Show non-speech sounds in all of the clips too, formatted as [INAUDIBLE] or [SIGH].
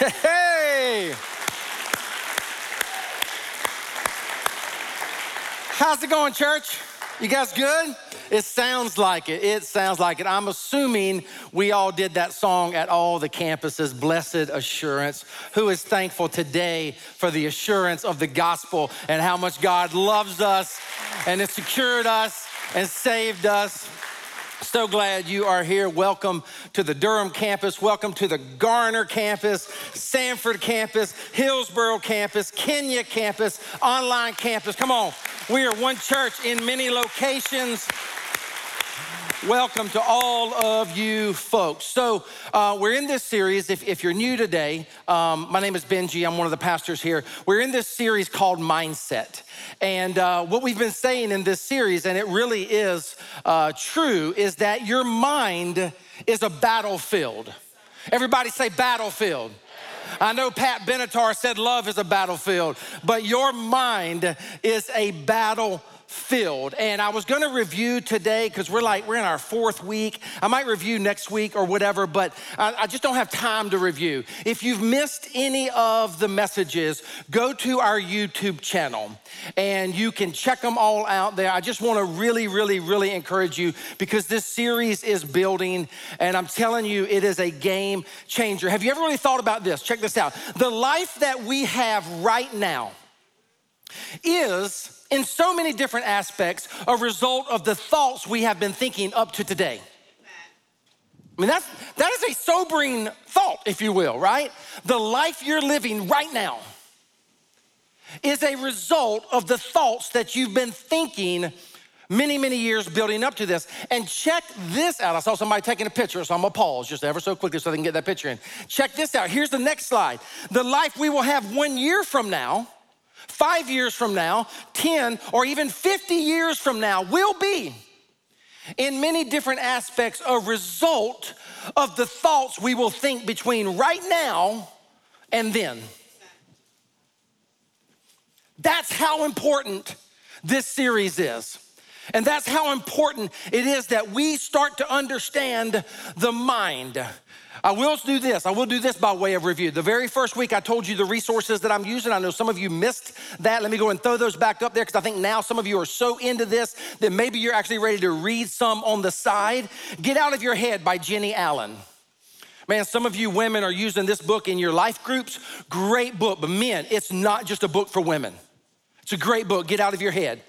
Hey! How's it going, church? You guys good? It sounds like it. It sounds like it. I'm assuming we all did that song at all the campuses, Blessed Assurance. Who is thankful today for the assurance of the gospel and how much God loves us and has secured us and saved us? So glad you are here. Welcome to the Durham campus. Welcome to the Garner campus, Sanford campus, Hillsborough campus, Kenya campus, online campus. Come on. We are one church in many locations. Welcome to all of you folks. So, uh, we're in this series. If, if you're new today, um, my name is Benji. I'm one of the pastors here. We're in this series called Mindset. And uh, what we've been saying in this series, and it really is uh, true, is that your mind is a battlefield. Everybody say battlefield. I know Pat Benatar said love is a battlefield, but your mind is a battlefield filled. And I was gonna review today because we're like, we're in our fourth week. I might review next week or whatever, but I, I, just don't have time to review. If you've missed any of the messages, go to our YouTube channel and you can check them all out there. I just wanna really, really, really encourage you because this series is building and I'm telling you, it is a game changer. Have you ever really thought about this? Check this out. The life that we have right now is in so many different aspects a result of the thoughts we have been thinking up to today. I mean, that's, that is a sobering thought, if you will, right? The life you're living right now is a result of the thoughts that you've been thinking many, many years building up to this. And check this out. I saw somebody taking a picture, so I'm gonna pause just ever so quickly so they can get that picture in. Check this out. Here's the next slide. The life we will have one year from now five years from now, 10, or even 50 years from now will be, in many different aspects, a result of the thoughts we will think between right now and then. That's how important this series is. And that's how important it is that we start to understand the mind. I will do this. I will do this by way of review. The very first week, I told you the resources that I'm using. I know some of you missed that. Let me go and throw those back up there because I think now some of you are so into this that maybe you're actually ready to read some on the side. Get Out of Your Head by Jennie Allen. Man, some of you women are using this book in your life groups. Great book, but men, it's not just a book for women. It's a great book. Get out of your head.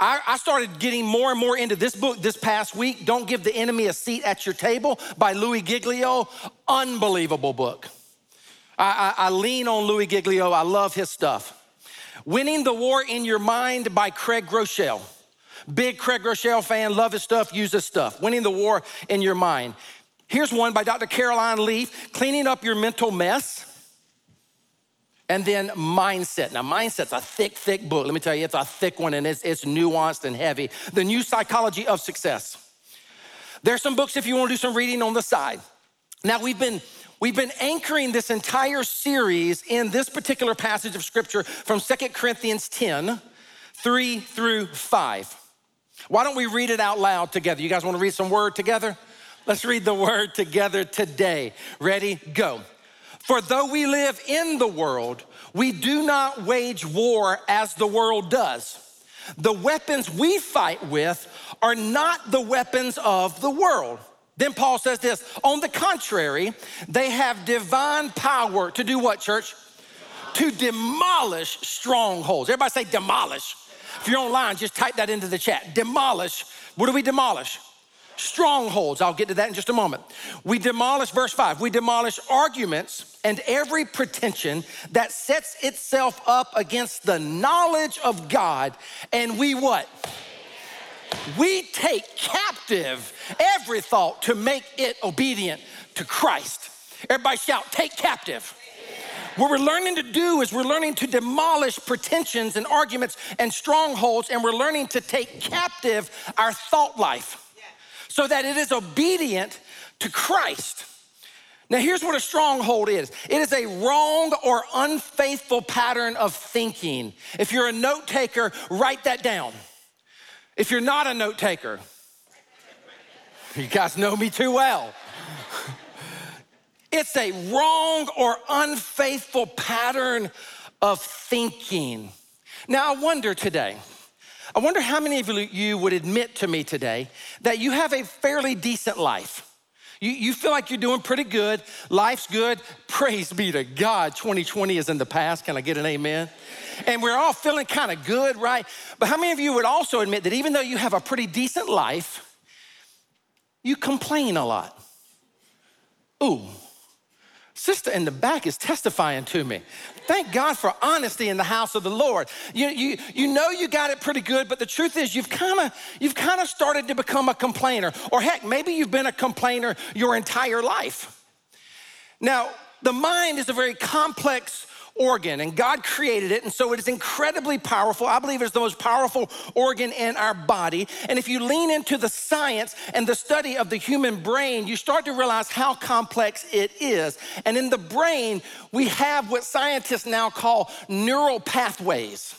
I, I, started getting more and more into this book this past week, Don't Give the Enemy a Seat at Your Table by Louis Giglio. Unbelievable book. I, I, I lean on Louis Giglio, I love his stuff. Winning the War in Your Mind by Craig Groeschel. Big Craig Groeschel fan, love his stuff, use his stuff. Winning the War in Your Mind. Here's one by Dr. Caroline Leaf, Cleaning Up Your Mental Mess. And then mindset. Now, mindset's a thick, thick book. Let me tell you, it's a thick one and it's, it's nuanced and heavy. The New Psychology of Success. There's some books if you want to do some reading on the side. Now, we've been We've been anchoring this entire series in this particular passage of scripture from Second Corinthians 10, 3 through 5. Why don't we read it out loud together? You guys want to read some word together? Let's read the word together today. Ready? Go. For though we live in the world, we do not wage war as the world does. The weapons we fight with are not the weapons of the world. Then Paul says this on the contrary, they have divine power to do what, church? To demolish strongholds. Everybody say demolish. If you're online, just type that into the chat. Demolish. What do we demolish? Strongholds. I'll get to that in just a moment. We demolish, verse five, we demolish arguments and every pretension that sets itself up against the knowledge of God. And we what? We take captive every thought to make it obedient to Christ. Everybody shout, take captive. What we're learning to do is we're learning to demolish pretensions and arguments and strongholds, and we're learning to take captive our thought life so that it is obedient to Christ. Now, here's what a stronghold is it is a wrong or unfaithful pattern of thinking. If you're a note taker, write that down. If you're not a note taker, you guys know me too well. [LAUGHS] It's a wrong or unfaithful pattern of thinking. Now, I wonder today, I wonder how many of you would admit to me today that you have a fairly decent life. You, you feel like you're doing pretty good, life's good. Praise be to God. 2020 is in the past. Can I get an amen? And we're all feeling kind of good, right? But how many of you would also admit that even though you have a pretty decent life, you complain a lot? Ooh, Sister in the back is testifying to me. Thank God for honesty in the house of the Lord. You, you, you know you got it pretty good, but the truth is you've kind of you've kind of started to become a complainer. Or heck, maybe you've been a complainer your entire life. Now, the mind is a very complex organ, and God created it, and so it is incredibly powerful. I believe it's the most powerful organ in our body. And if you lean into the science and the study of the human brain, you start to realize how complex it is. And in the brain, we have what scientists now call neural pathways.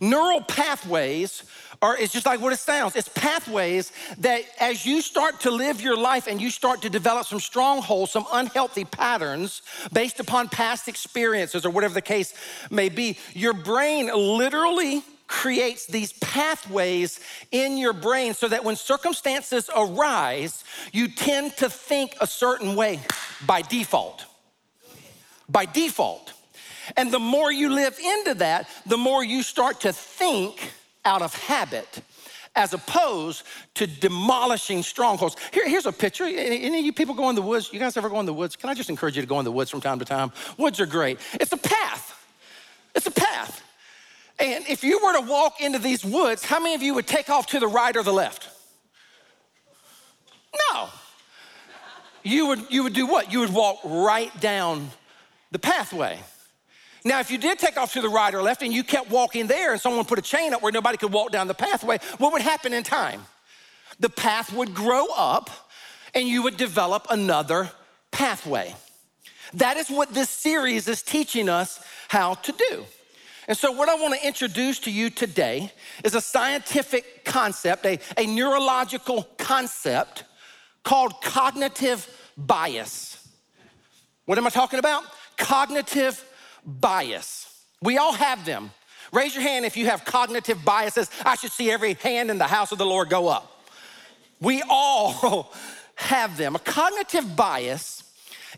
Neural pathways are, it's just like what it sounds. It's pathways that as you start to live your life and you start to develop some strongholds, some unhealthy patterns based upon past experiences or whatever the case may be, your brain literally creates these pathways in your brain so that when circumstances arise, you tend to think a certain way by default. By default. And the more you live into that, the more you start to think out of habit as opposed to demolishing strongholds. Here, here's a picture. Any, of you people go in the woods? You guys ever go in the woods? Can I just encourage you to go in the woods from time to time? Woods are great. It's a path. It's a path. And if you were to walk into these woods, how many of you would take off to the right or the left? No. You would, you would do what? You would walk right down the pathway. Now, if you did take off to the right or left and you kept walking there and someone put a chain up where nobody could walk down the pathway, what would happen in time? The path would grow up and you would develop another pathway. That is what this series is teaching us how to do. And so, what I want to introduce to you today is a scientific concept, a, a neurological concept called cognitive bias. What am I talking about? Cognitive bias. We all have them. Raise your hand if you have cognitive biases. I should see every hand in the house of the Lord go up. We all [LAUGHS] have them. A cognitive bias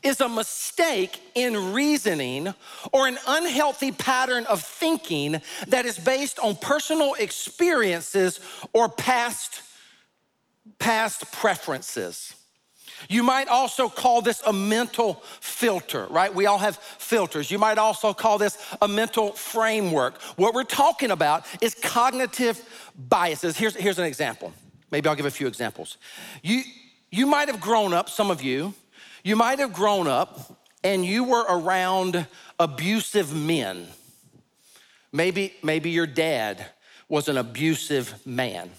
is a mistake in reasoning or an unhealthy pattern of thinking that is based on personal experiences or past past preferences. You might also call this a mental filter, right? We all have filters. You might also call this a mental framework. What we're talking about is cognitive biases. Here's, here's an example. Maybe I'll give a few examples. You, you might have grown up, some of you, you might have grown up and you were around abusive men. Maybe, maybe your dad was an abusive man.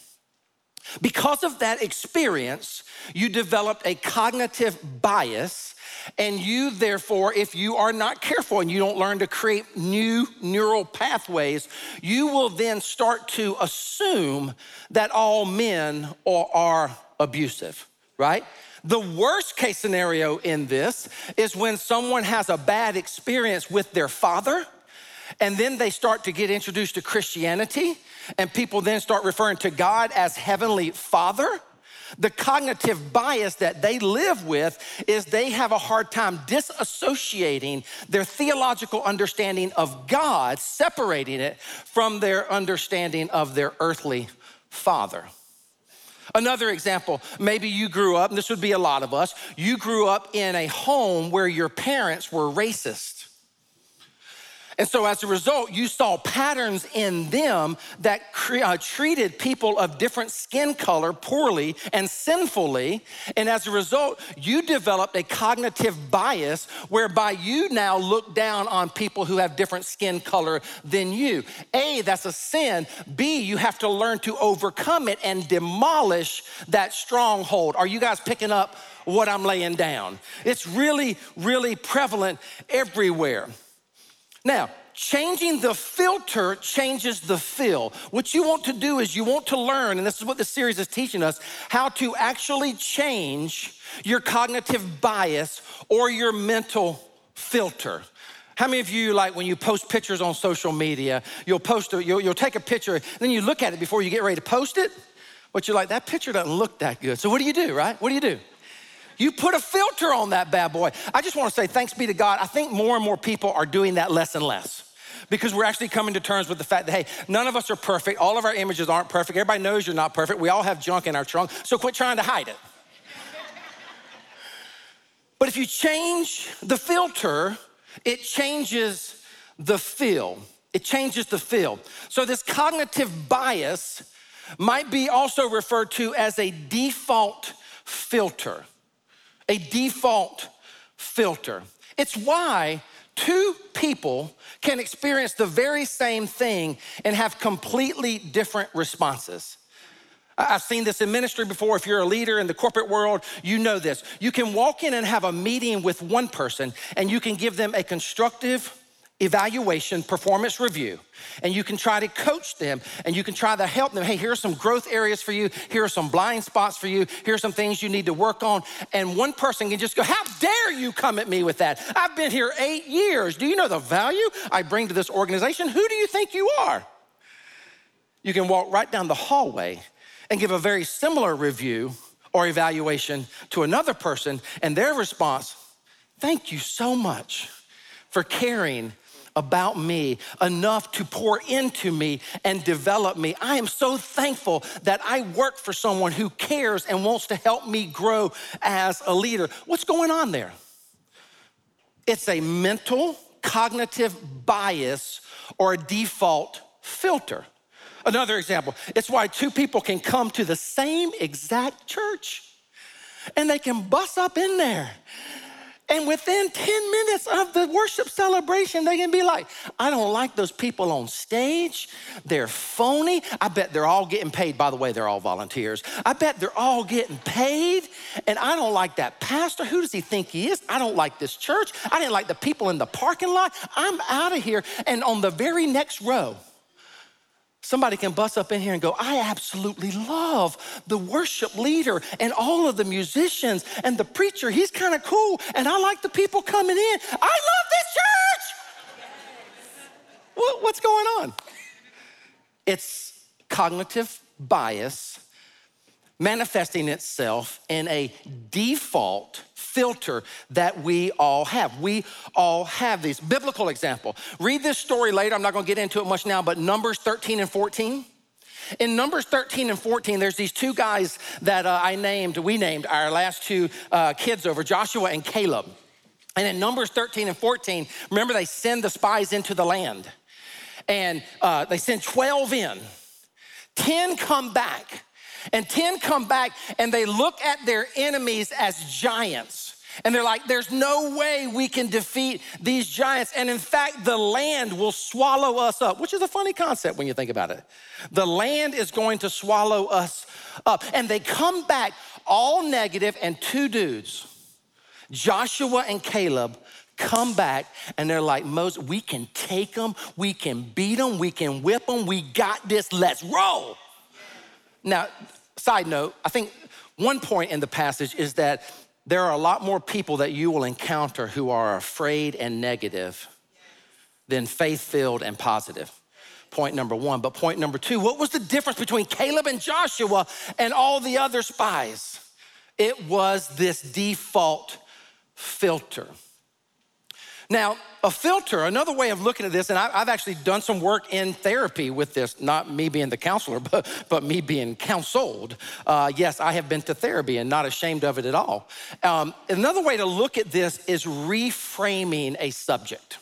Because of that experience, you developed a cognitive bias, and you, therefore, if you are not careful and you don't learn to create new neural pathways, you will then start to assume that all men are abusive, right? The worst case scenario in this is when someone has a bad experience with their father and then they start to get introduced to Christianity, and people then start referring to God as Heavenly Father. The cognitive bias that they live with is they have a hard time disassociating their theological understanding of God, separating it from their understanding of their earthly father. Another example, maybe you grew up, and this would be a lot of us, you grew up in a home where your parents were racist. And so, as a result, you saw patterns in them that cre- uh, treated people of different skin color poorly and sinfully. And as a result, you developed a cognitive bias whereby you now look down on people who have different skin color than you. A, that's a sin. B, you have to learn to overcome it and demolish that stronghold. Are you guys picking up what I'm laying down? It's really, really prevalent everywhere. Now, changing the filter changes the feel. What you want to do is you want to learn, and this is what the series is teaching us, how to actually change your cognitive bias or your mental filter. How many of you, like when you post pictures on social media, you'll post, a, you'll, you'll take a picture, then you look at it before you get ready to post it, but you're like, that picture doesn't look that good. So what do you do, right? What do you do? You put a filter on that bad boy. I just want to say thanks be to God. I think more and more people are doing that less and less because we're actually coming to terms with the fact that, hey, none of us are perfect. All of our images aren't perfect. Everybody knows you're not perfect. We all have junk in our trunk, so quit trying to hide it. but if you change the filter, it changes the feel. It changes the feel. So, this cognitive bias might be also referred to as a default filter. A default filter. It's why two people can experience the very same thing and have completely different responses. I've seen this in ministry before. If you're a leader in the corporate world, you know this. You can walk in and have a meeting with one person and you can give them a constructive evaluation, performance review, and you can try to coach them and you can try to help them. Hey, here are some growth areas for you. Here are some blind spots for you. Here are some things you need to work on. And one person can just go, How dare you come at me with that? I've been here eight years. Do you know the value I bring to this organization? Who do you think you are? You can walk right down the hallway and give a very similar review or evaluation to another person, and their response, thank you so much for caring about me enough to pour into me and develop me. I am so thankful that I work for someone who cares and wants to help me grow as a leader. What's going on there? It's a mental cognitive bias or a default filter. Another example, it's why two people can come to the same exact church and they can bust up in there. And within 10 minutes of the worship celebration, they can be like, I don't like those people on stage. They're phony. I bet they're all getting paid. By the way, they're all volunteers. I bet they're all getting paid. And I don't like that pastor. Who does he think he is? I don't like this church. I didn't like the people in the parking lot. I'm out of here. And on the very next row, Somebody can bust up in here and go, I absolutely love the worship leader and all of the musicians and the preacher. He's kind of cool, and I like the people coming in. I love this church. What's going on? It's cognitive bias manifesting itself in a default filter that we all have. We all have these. Biblical example. Read this story later. I'm not going to get into it much now, but Numbers 13 and 14. In Numbers 13 and 14, there's these two guys that uh, I named, we named our last two uh, kids over, Joshua and Caleb. And in Numbers 13 and 14, remember they send the spies into the land. And uh, they send 12 in. 10 come back and 10 come back and they look at their enemies as giants. And they're like, there's no way we can defeat these giants. And in fact, the land will swallow us up, which is a funny concept when you think about it. The land is going to swallow us up. And they come back all negative, and two dudes, Joshua and Caleb, come back and they're like, Moses, we can take them, we can beat them, we can whip them, we got this, let's roll. Now, side note, I think one point in the passage is that there are a lot more people that you will encounter who are afraid and negative than faith filled and positive. Point number one. But point number two, what was the difference between Caleb and Joshua and all the other spies? It was this default filter. Now, a filter, another way of looking at this, and I've actually done some work in therapy with this, not me being the counselor, [LAUGHS] but, but me being counseled. Uh, yes, I have been to therapy and not ashamed of it at all. Um, another way to look at this is reframing a subject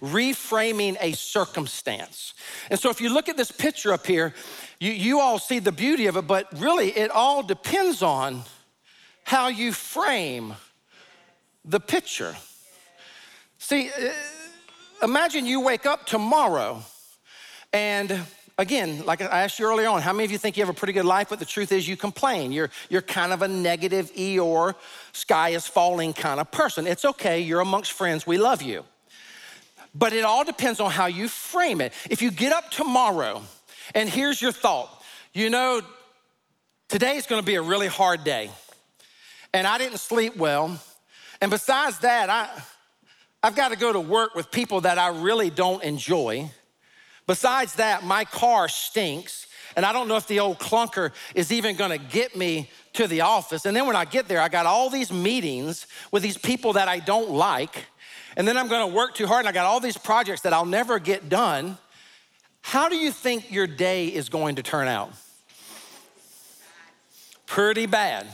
reframing a circumstance. And so if you look at this picture up here, you, you all see the beauty of it, but really it all depends on how you frame the picture. See, uh, imagine you wake up tomorrow and again, like I asked you earlier on, how many of you think you have a pretty good life, but the truth is you complain? You're, you're kind of a negative Eeyore, sky is falling kind of person. It's okay, you're amongst friends, we love you. but it all depends on how you frame it. If you get up tomorrow and here's your thought, you know, today is gonna be a really hard day, and I didn't sleep well, and besides that, I, I've got to go to work with people that I really don't enjoy. Besides that, my car stinks, and I don't know if the old clunker is even gonna get me to the office. And then when I get there, I got all these meetings with these people that I don't like. And then I'm gonna work too hard, and I got all these projects that I'll never get done. How do you think your day is going to turn out? Pretty bad.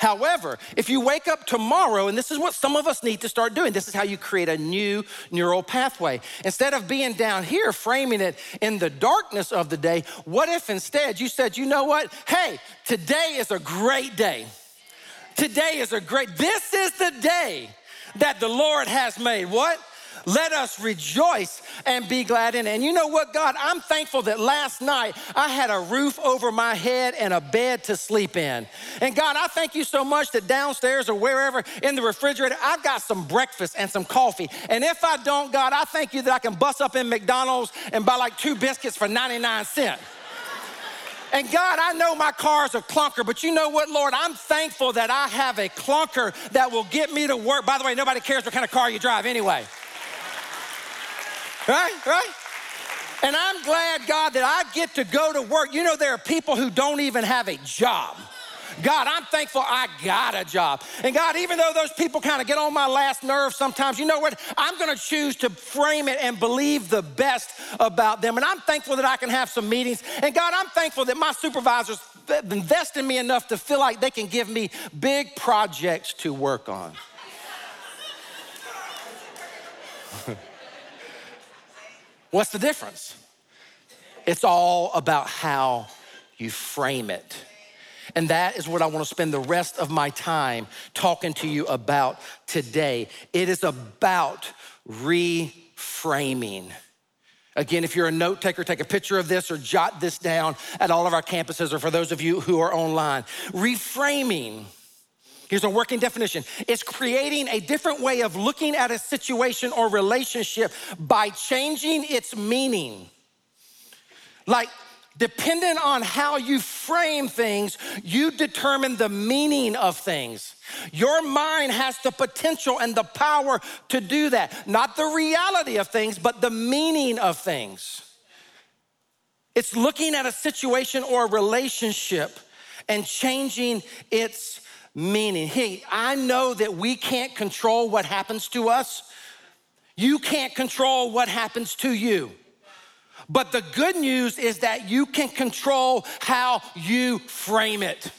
However, if you wake up tomorrow, and this is what some of us need to start doing, this is how you create a new neural pathway. Instead of being down here framing it in the darkness of the day, what if instead you said, you know what? Hey, today is a great day. Today is a great, this is the day that the Lord has made. What? Let us rejoice and be glad in it. And you know what, God? I'm thankful that last night I had a roof over my head and a bed to sleep in. And God, I thank you so much that downstairs or wherever in the refrigerator, I've got some breakfast and some coffee. And if I don't, God, I thank you that I can bust up in McDonald's and buy like two biscuits for 99 cents. And God, I know my car's a clunker, but you know what, Lord? I'm thankful that I have a clunker that will get me to work. By the way, nobody cares what kind of car you drive anyway. Right? Right? And I'm glad, God, that I get to go to work. You know, there are people who don't even have a job. God, I'm thankful I got a job. And God, even though those people kind of get on my last nerve sometimes, you know what? I'm gonna choose to frame it and believe the best about them. And I'm thankful that I can have some meetings. And God, I'm thankful that my supervisors invest in me enough to feel like they can give me big projects to work on. [LAUGHS] What's the difference? It's all about how you frame it. And that is what I want to spend the rest of my time talking to you about today. It is about reframing. Again, if you're a note taker, take a picture of this or jot this down at all of our campuses or for those of you who are online. Reframing Here's a working definition it's creating a different way of looking at a situation or relationship by changing its meaning. Like, depending on how you frame things, you determine the meaning of things. Your mind has the potential and the power to do that. Not the reality of things, but the meaning of things. It's looking at a situation or a relationship and changing its meaning. Hey, I know that we can't control what happens to us. You can't control what happens to you. But the good news is that you can control how you frame it.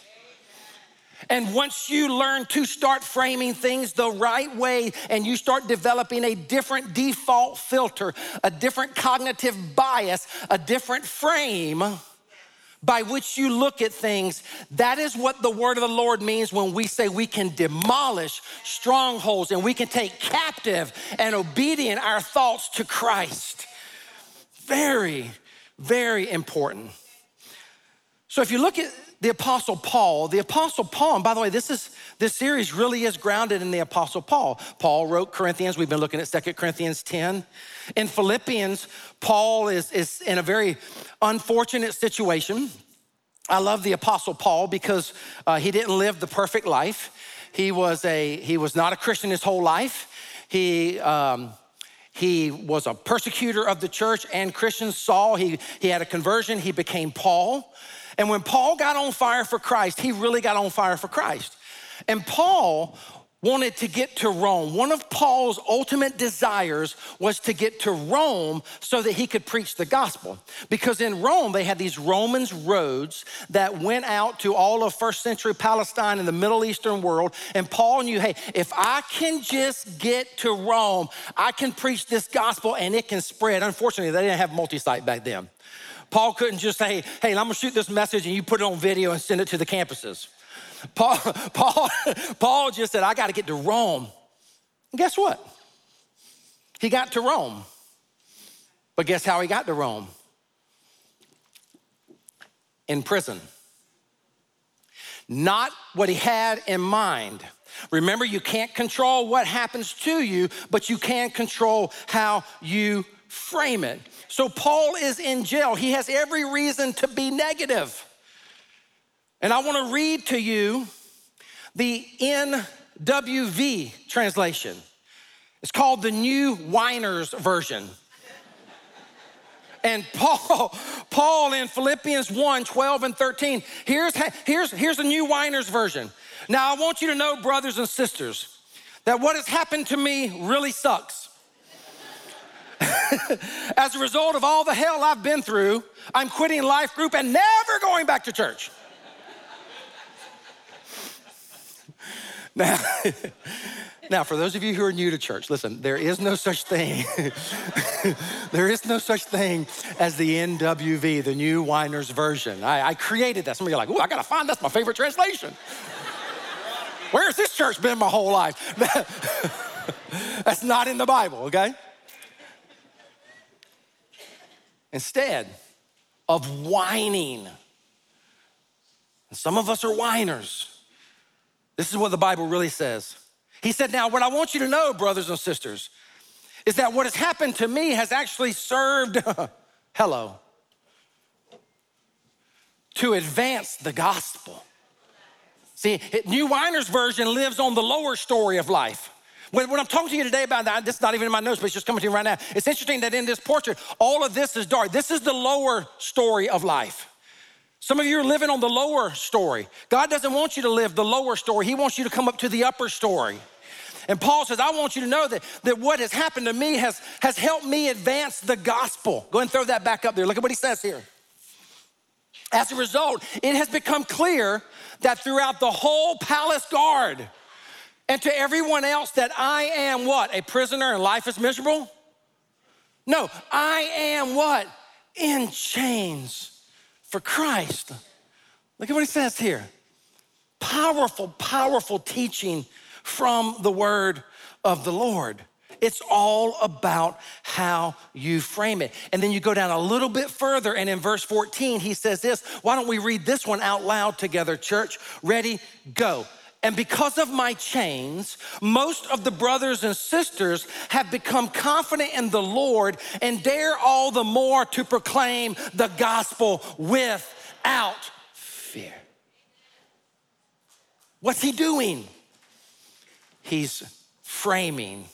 And once you learn to start framing things the right way and you start developing a different default filter, a different cognitive bias, a different frame, by which you look at things, that is what the word of the Lord means when we say we can demolish strongholds and we can take captive and obedient our thoughts to Christ. Very, very important. So if you look at the apostle Paul, the apostle Paul, and by the way, this is this series really is grounded in the apostle Paul. Paul wrote Corinthians, we've been looking at Second Corinthians 10. In Philippians, Paul is, is in a very unfortunate situation. I love the apostle Paul because uh, he didn't live the perfect life. He was a he was not a Christian his whole life. He um, he was a persecutor of the church and Christians. Saul, he, he had a conversion, he became Paul. And when Paul got on fire for Christ, he really got on fire for Christ. And Paul wanted to get to Rome. One of Paul's ultimate desires was to get to Rome so that he could preach the gospel. Because in Rome, they had these Romans roads that went out to all of first century Palestine and the Middle Eastern world. And Paul knew, hey, if I can just get to Rome, I can preach this gospel and it can spread. Unfortunately, they didn't have multi site back then. Paul couldn't just say, hey, I'm gonna shoot this message and you put it on video and send it to the campuses. Paul, [LAUGHS] Paul, [LAUGHS] Paul just said, I got to get to Rome. And guess what? He got to Rome. But guess how he got to Rome? In prison. Not what he had in mind. Remember, you can't control what happens to you, but you can control how you frame it. So, Paul is in jail. He has every reason to be negative. And I want to read to you the NWV translation. It's called the New Whiners Version. And Paul, [LAUGHS] Paul in Philippians 1 12 and 13, here's, here's, here's the New Whiners Version. Now, I want you to know, brothers and sisters, that what has happened to me really sucks. [LAUGHS] As a result of all the hell I've been through, I'm quitting life group and never going back to church. [LAUGHS] now, [LAUGHS] now, for those of you who are new to church, listen, there is no such thing. there is no such thing as the NWV, the New Whiners Version. I, I created that. Some of you are like, oh, I gotta find that's my favorite translation. Where's this church been my whole life? That's not in the Bible, okay? Instead of whining, and some of us are whiners. This is what the Bible really says. He said, Now, what I want you to know, brothers and sisters, is that what has happened to me has actually served, [LAUGHS] hello, to advance the gospel. See, New Whiners version lives on the lower story of life. When, when, I'm talking to you today about that, this is not even in my notes, but it's just coming to you right now. It's interesting that in this portrait, all of this is dark. This is the lower story of life. Some of you are living on the lower story. God doesn't want you to live the lower story, He wants you to come up to the upper story. And Paul says, I want you to know that, that what has happened to me has, has helped me advance the gospel. Go and throw that back up there. Look at what he says here. As a result, it has become clear that throughout the whole palace guard and to everyone else that I am what? A prisoner and life is miserable? No, I am what? In chains for Christ. Look at what he says here. Powerful, powerful teaching from the word of the Lord. It's all about how you frame it. And then you go down a little bit further, and in verse 14, he says this. Why don't we read this one out loud together, church? Ready, go. And because of my chains, most of the brothers and sisters have become confident in the Lord and dare all the more to proclaim the gospel without fear. What's he doing? He's framing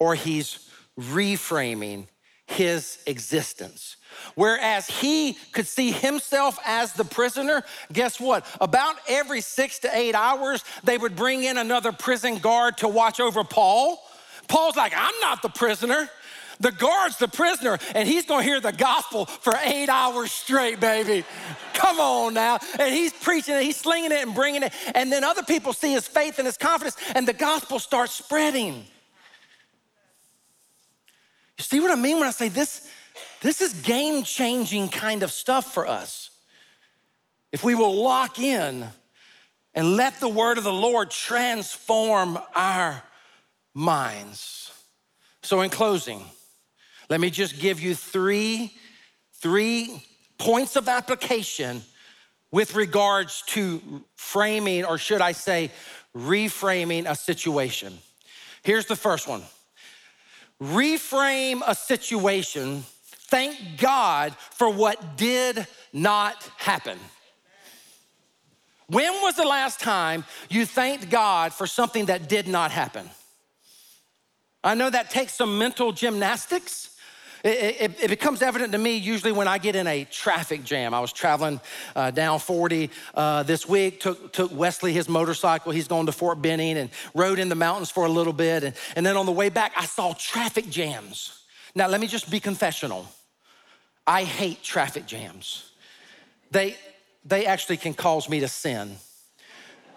or he's reframing his existence. Whereas he could see himself as the prisoner, guess what? About every six to eight hours, they would bring in another prison guard to watch over Paul. Paul's like, I'm not the prisoner. The guard's the prisoner, and he's gonna hear the gospel for eight hours straight, baby. Come on now. And he's preaching it, he's slinging it and bringing it. And then other people see his faith and his confidence, and the gospel starts spreading. You see what I mean when I say this? This is game changing kind of stuff for us. If we will lock in and let the word of the Lord transform our minds. So, in closing, let me just give you three, three points of application with regards to framing, or should I say, reframing a situation. Here's the first one reframe a situation, thank God for what did not happen. When was the last time you thanked God for something that did not happen? I know that takes some mental gymnastics. It, it, it, becomes evident to me usually when I get in a traffic jam. I was traveling uh, down 40 uh, this week, took, took Wesley his motorcycle. He's going to Fort Benning and rode in the mountains for a little bit. And, and then on the way back, I saw traffic jams. Now, let me just be confessional. I hate traffic jams. They, they actually can cause me to sin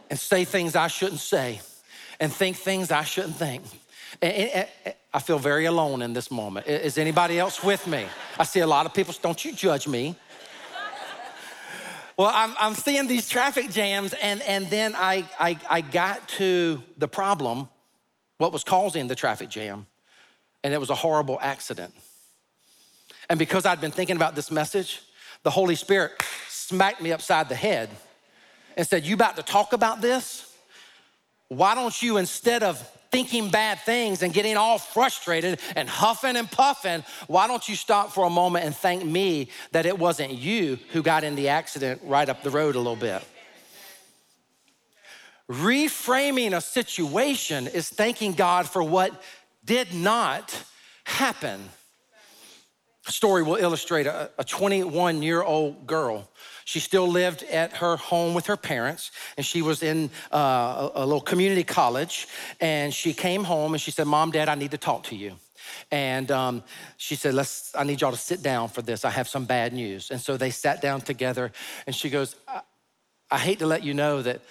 and say things I shouldn't say and think things I shouldn't think. I feel very alone in this moment. Is anybody else with me? I see a lot of people, don't you judge me. Well, I'm, I'm seeing these traffic jams, and, and then I, I, I got to the problem, what was causing the traffic jam, and it was a horrible accident. And because I'd been thinking about this message, the Holy Spirit smacked me upside the head and said, You about to talk about this? why don't you, instead of thinking bad things and getting all frustrated and huffing and puffing, why don't you stop for a moment and thank me that it wasn't you who got in the accident right up the road a little bit? Reframing a situation is thanking God for what did not happen. Story will illustrate a 21 year old girl she still lived at her home with her parents, and she was in uh, a, a little community college. And she came home and she said, Mom, Dad, I need to talk to you. And um, she said, Let's, I need y'all to sit down for this. I have some bad news. And so they sat down together, and she goes, I, I hate to let you know that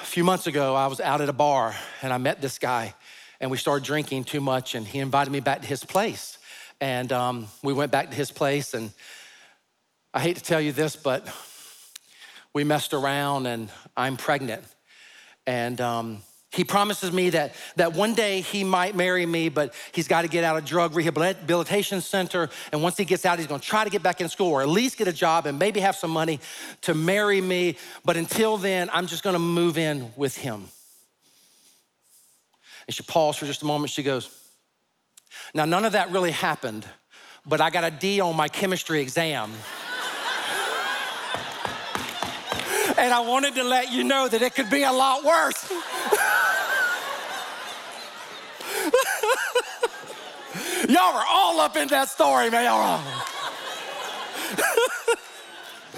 a few months ago, I was out at a bar and I met this guy, and we started drinking too much, and he invited me back to his place. And um, we went back to his place, and I hate to tell you this, but we messed around and I'm pregnant. And um, he promises me that, that one day he might marry me, but he's got to get out of drug rehabilitation center. And once he gets out, he's going to try to get back in school or at least get a job and maybe have some money to marry me. But until then, I'm just going to move in with him. And she paused for just a moment. She goes, Now, none of that really happened, but I got a D on my chemistry exam. And I wanted to let you know that it could be a lot worse. [LAUGHS] Y'all are all up in that story, man. [LAUGHS]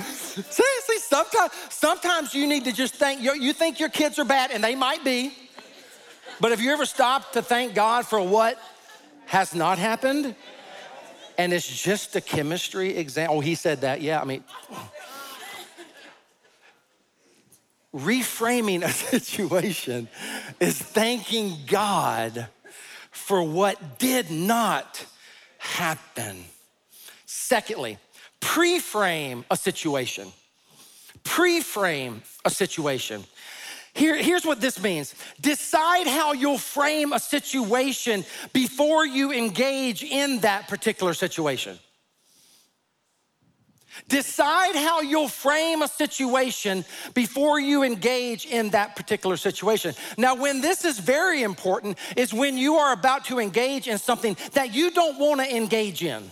Seriously, sometimes, sometimes you need to just think, you think your kids are bad, and they might be. But have you ever stopped to thank God for what has not happened? And it's just a chemistry exam. Oh, he said that. Yeah, I mean, reframing a [LAUGHS] situation is thanking God for what did not happen. Secondly, pre-frame a situation. Pre-frame a situation. Here, here's what this means decide how you'll frame a situation before you engage in that particular situation. Decide how you'll frame a situation before you engage in that particular situation. Now, when this is very important, is when you are about to engage in something that you don't want to engage in.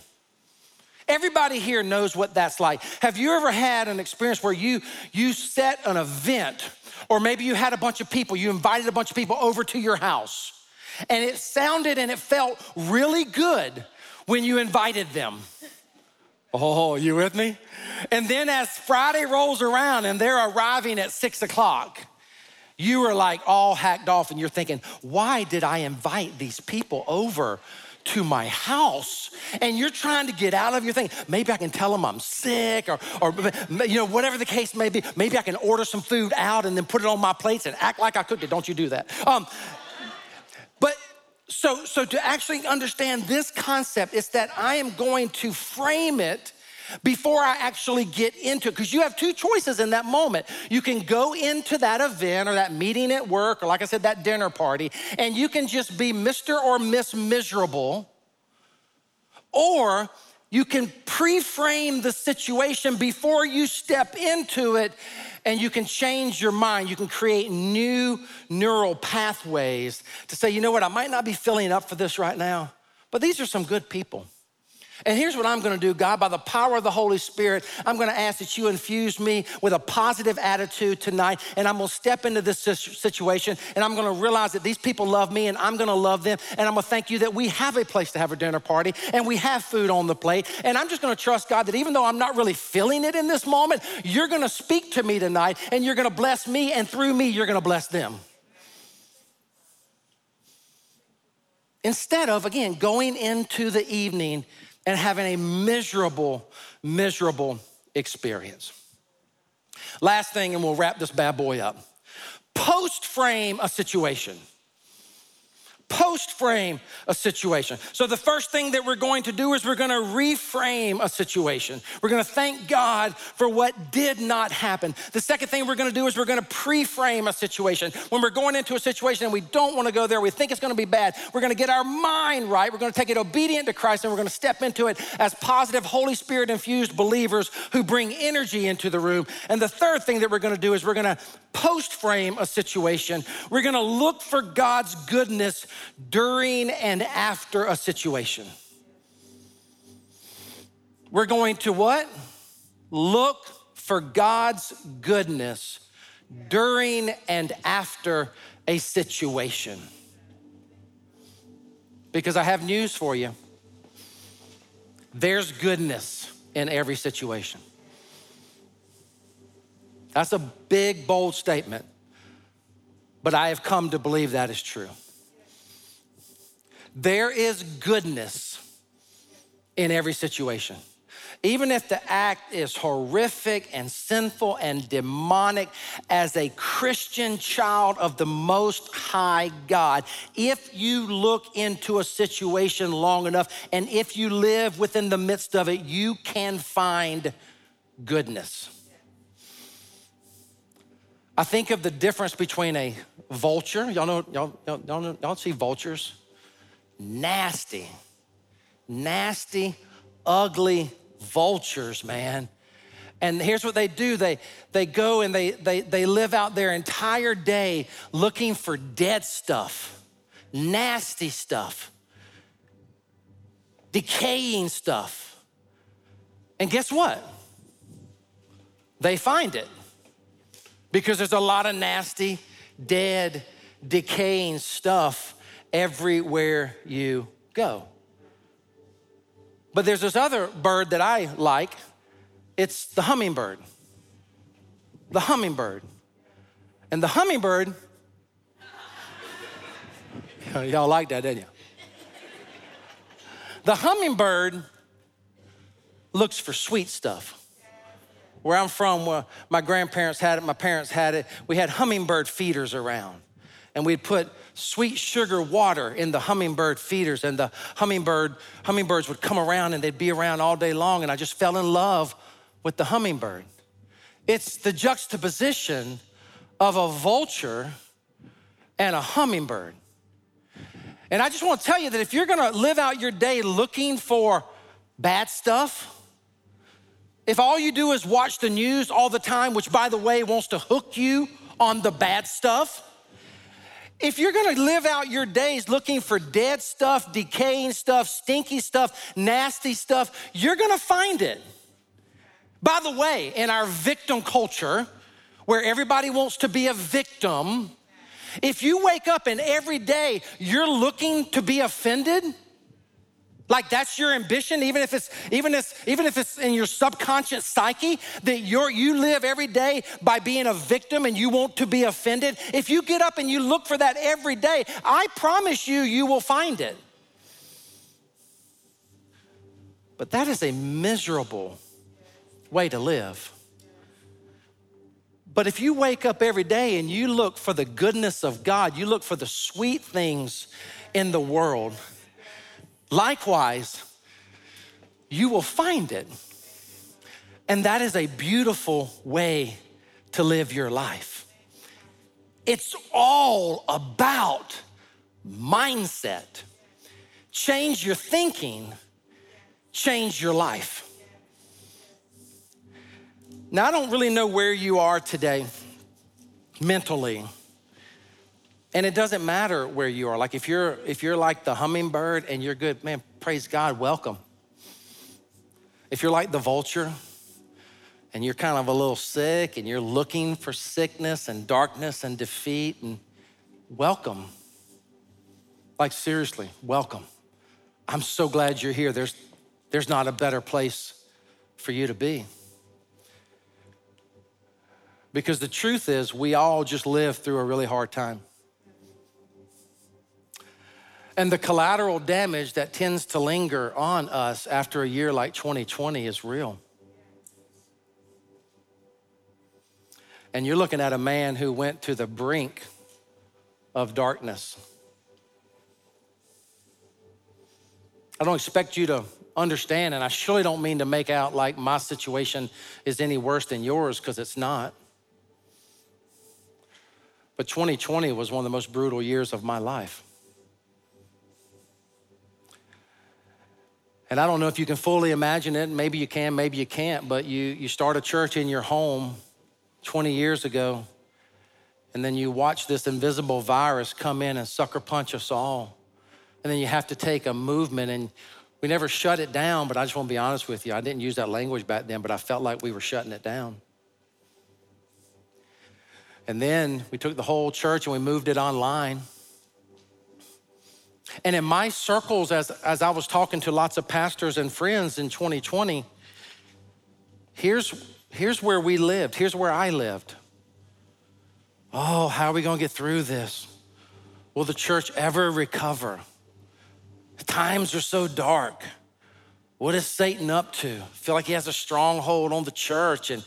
Everybody here knows what that's like. Have you ever had an experience where you you set an event, or maybe you had a bunch of people, you invited a bunch of people over to your house, and it sounded and it felt really good when you invited them? Oh, you with me? And then as Friday rolls around and they're arriving at six o'clock, you are like all hacked off and you're thinking, why did I invite these people over? To my house and you're trying to get out of your thing. Maybe i can tell them i'm sick or, or you know whatever the case may be maybe i can order some food out and then put it on my plates and act like i cooked it. Don't you do that. Um, but so, so to actually understand this concept is that I am going to frame it before I actually get into it. Because you have two choices in that moment. You can go into that event or that meeting at work, or like I said, that dinner party, and you can just be Mr. or Miss Miserable, or you can pre frame the situation before you step into it and you can change your mind. You can create new neural pathways to say, you know what, I might not be filling up for this right now, but these are some good people. And here's what I'm gonna do, God, by the power of the Holy Spirit, I'm gonna ask that you infuse me with a positive attitude tonight, and I'm gonna step into this situation, and I'm gonna realize that these people love me, and I'm gonna love them, and I'm gonna thank you that we have a place to have a dinner party, and we have food on the plate, and I'm just gonna trust God that even though I'm not really feeling it in this moment, you're gonna speak to me tonight, and you're gonna bless me, and through me, you're gonna bless them. Instead of, again, going into the evening and having a miserable, miserable experience. Last thing, and we'll wrap this bad boy up. Post frame a situation. Post frame a situation. So, the first thing that we're going to do is we're going to reframe a situation. We're going to thank God for what did not happen. The second thing we're going to do is we're going to pre frame a situation. When we're going into a situation and we don't want to go there, we think it's going to be bad, we're going to get our mind right. We're going to take it obedient to Christ and we're going to step into it as positive, Holy Spirit infused believers who bring energy into the room. And the third thing that we're going to do is we're going to post frame a situation. We're going to look for God's goodness during and after a situation. We're going to what? Look for God's goodness during and after a situation. Because I have news for you there's goodness in every situation. That's a big, bold statement, but I have come to believe that is true. There is goodness in every situation. Even if the act is horrific and sinful and demonic, as a Christian child of the Most High God, if you look into a situation long enough and if you live within the midst of it, you can find goodness. I think of the difference between a vulture. Y'all know, y'all, y'all, y'all, y'all see vultures? Nasty, nasty, ugly vultures, man. And here's what they do they, they go and they, they, they live out their entire day looking for dead stuff, nasty stuff, decaying stuff. And guess what? They find it because there's a lot of nasty, dead, decaying stuff everywhere you go. But there's this other bird that I like. It's the hummingbird. The hummingbird. And the hummingbird, [LAUGHS] y'all like that, didn't you? The hummingbird looks for sweet stuff. Where I'm from, where my grandparents had it, my parents had it, we had hummingbird feeders around. And we'd put sweet sugar water in the hummingbird feeders, and the hummingbird, hummingbirds would come around and they'd be around all day long. And I just fell in love with the hummingbird. It's the juxtaposition of a vulture and a hummingbird. And I just want to tell you that if you're gonna live out your day looking for bad stuff, if all you do is watch the news all the time, which by the way wants to hook you on the bad stuff, if you're gonna live out your days looking for dead stuff, decaying stuff, stinky stuff, nasty stuff, you're gonna find it. By the way, in our victim culture, where everybody wants to be a victim, if you wake up and every day you're looking to be offended, like that's your ambition, even if it's even if even if it's in your subconscious psyche that you're you live every day by being a victim and you want to be offended. If you get up and you look for that every day, I promise you, you will find it. But that is a miserable way to live. But if you wake up every day and you look for the goodness of God, you look for the sweet things in the world Likewise, you will find it. And that is a beautiful way to live your life. It's all about mindset. Change your thinking, change your life. Now, I don't really know where you are today mentally. And it doesn't matter where you are. Like if you're if you're like the hummingbird and you're good, man, praise God, welcome. If you're like the vulture and you're kind of a little sick and you're looking for sickness and darkness and defeat and welcome. Like seriously, welcome. I'm so glad you're here. There's there's not a better place for you to be. Because the truth is, we all just live through a really hard time. And the collateral damage that tends to linger on us after a year like 2020 is real. And you're looking at a man who went to the brink of darkness. I don't expect you to understand, and I surely don't mean to make out like my situation is any worse than yours, because it's not. But 2020 was one of the most brutal years of my life. And I don't know if you can fully imagine it. Maybe you can, maybe you can't. But you, you start a church in your home 20 years ago, and then you watch this invisible virus come in and sucker punch us all. And then you have to take a movement, and we never shut it down. But I just want to be honest with you. I didn't use that language back then, but I felt like we were shutting it down. And then we took the whole church and we moved it online. And in my circles, as, as I was talking to lots of pastors and friends in 2020, here's, here's where we lived. Here's where I lived. Oh, how are we going to get through this? Will the church ever recover? Times are so dark. What is Satan up to? I feel like he has a stronghold on the church. And,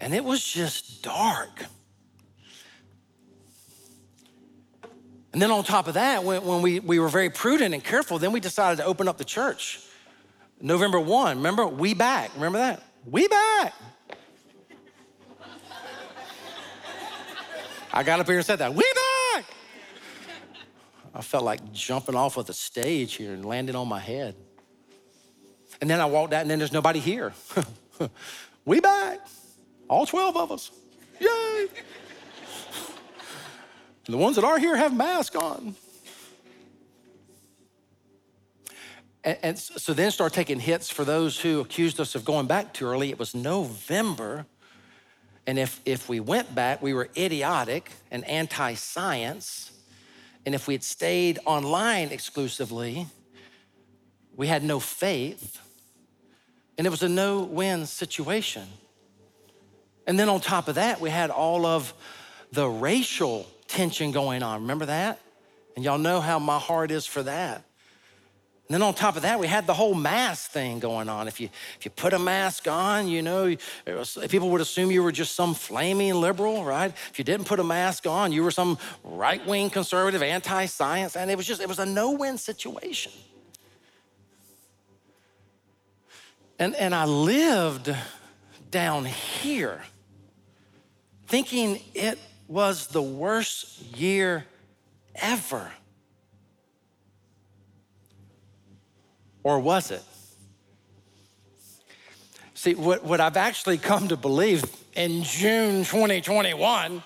and it was just dark. And then on top of that, when, when we, we were very prudent and careful, then we decided to open up the church. November 1, remember? We back. Remember that? We back. I got up here and said that. We back. I felt like jumping off of the stage here and landing on my head. And then I walked out, and then there's nobody here. [LAUGHS] we back. All 12 of us. Yay. The ones that are here have masks on. And, and, so then start taking hits for those who accused us of going back too early. It was November. And if, if we went back, we were idiotic and anti science. And if we had stayed online exclusively, we had no faith. And it was a no win situation. And then on top of that, we had all of the racial tension going on. Remember that? And y'all know how my heart is for that. And then on top of that, we had the whole mask thing going on. If you if you put a mask on, you know, was, people would assume you were just some flaming liberal, right? If you didn't put a mask on, you were some right-wing conservative, anti-science, and it was just it was a no-win situation. And and I lived down here thinking it was the worst year ever. Or was it? See, what, what I've actually come to believe in June 2021,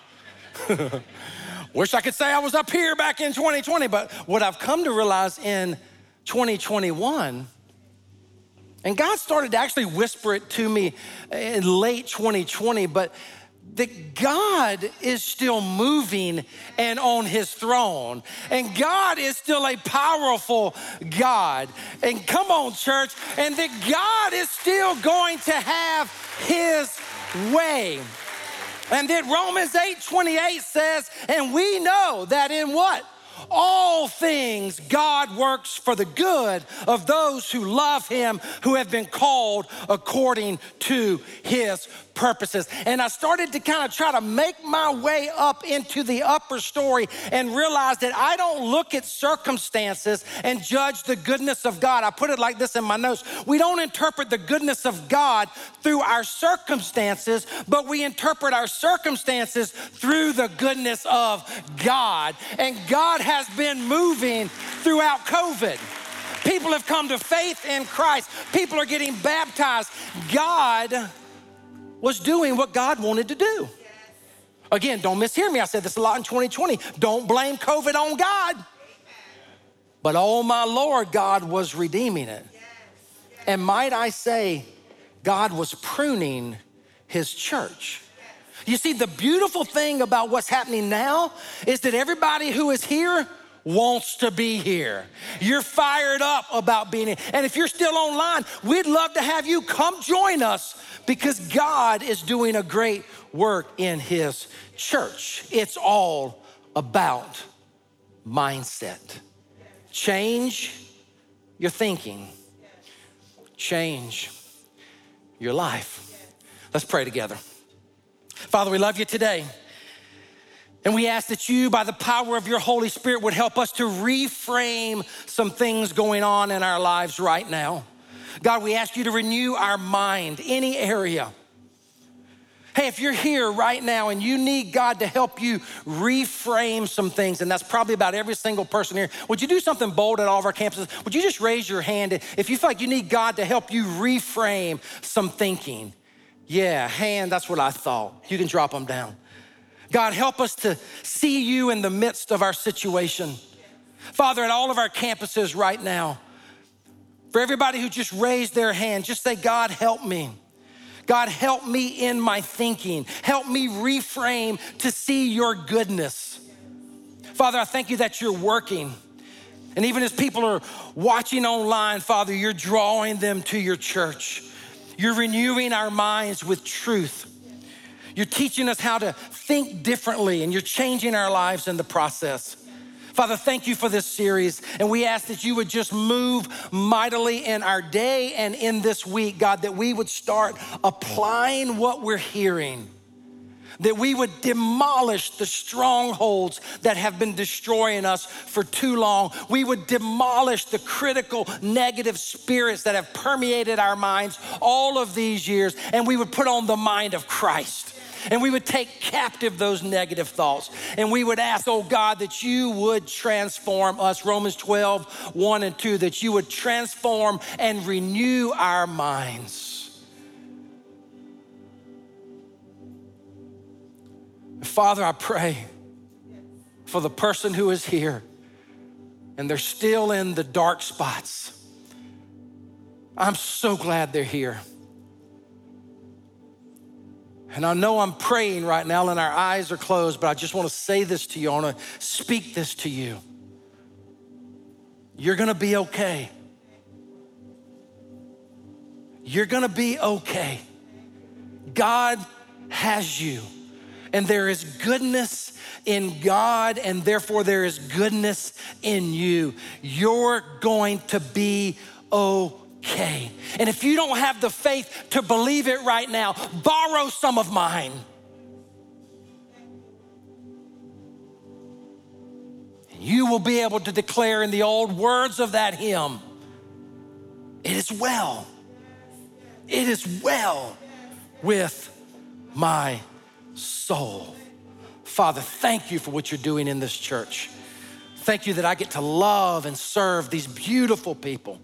[LAUGHS] wish I could say I was up here back in 2020, but what I've come to realize in 2021, and God started to actually whisper it to me in late 2020, but that God is still moving and on his throne. And God is still a powerful God. And come on, church, and that God is still going to have his way. And that Romans 8 28 says, and we know that in what? all things God works for the good of those who love him, who have been called according to his purposes. And I started to kind of try to make my way up into the upper story and realize that I don't look at circumstances and judge the goodness of God. I put it like this in my notes. We don't interpret the goodness of God through our circumstances, but we interpret our circumstances through the goodness of God. And God has been moving throughout COVID. People have come to faith in Christ. People are getting baptized. God was doing what God wanted to do. Again, don't mishear me. I said this a lot in 2020. Don't blame COVID on God. But oh my Lord, God was redeeming it. And might I say, God was pruning his church. You see, the beautiful thing about what's happening now is that everybody who is here wants to be here. You're fired up about being here. And if you're still online, we'd love to have you come join us because God is doing a great work in His church. It's all about mindset. Change your thinking, change your life. Let's pray together. Father, we love you today. And we ask that you, by the power of your Holy Spirit, would help us to reframe some things going on in our lives right now. God, we ask you to renew our mind, any area. Hey, if you're here right now and you need God to help you reframe some things, and that's probably about every single person here, would you do something bold at all of our campuses? Would you just raise your hand if you feel like you need God to help you reframe some thinking? Yeah, hand, that's what I thought. You can drop them down. God, help us to see you in the midst of our situation. Father, at all of our campuses right now, for everybody who just raised their hand, just say, God, help me. God, help me in my thinking. Help me reframe to see your goodness. Father, I thank you that you're working. And even as people are watching online, Father, you're drawing them to your church. You're renewing our minds with truth. You're teaching us how to think differently, and you're changing our lives in the process. Father, thank you for this series. And we ask that you would just move mightily in our day and in this week, God, that we would start applying what we're hearing. That we would demolish the strongholds that have been destroying us for too long. We would demolish the critical negative spirits that have permeated our minds all of these years, and we would put on the mind of Christ and we would take captive those negative thoughts. And we would ask, oh God, that you would transform us. Romans 12, 1 and 2, that you would transform and renew our minds. Father, I pray for the person who is here and they're still in the dark spots. I'm so glad they're here. And I know I'm praying right now and our eyes are closed, but I just want to say this to you. I want to speak this to you. You're going to be okay. You're going to be okay. God has you, and there is goodness in God, and therefore there is goodness in you. You're going to be okay okay. And if you don't have the faith to believe it right now, borrow some of mine. And You will be able to declare in the old words of that hymn, it is well. It is well with my soul. Father, thank you for what you're doing in this church. Thank you that I get to love and serve these beautiful people.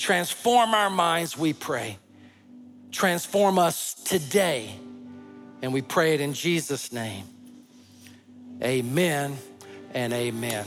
Transform our minds, we pray. Transform us today. And we pray it in Jesus' name. Amen and amen.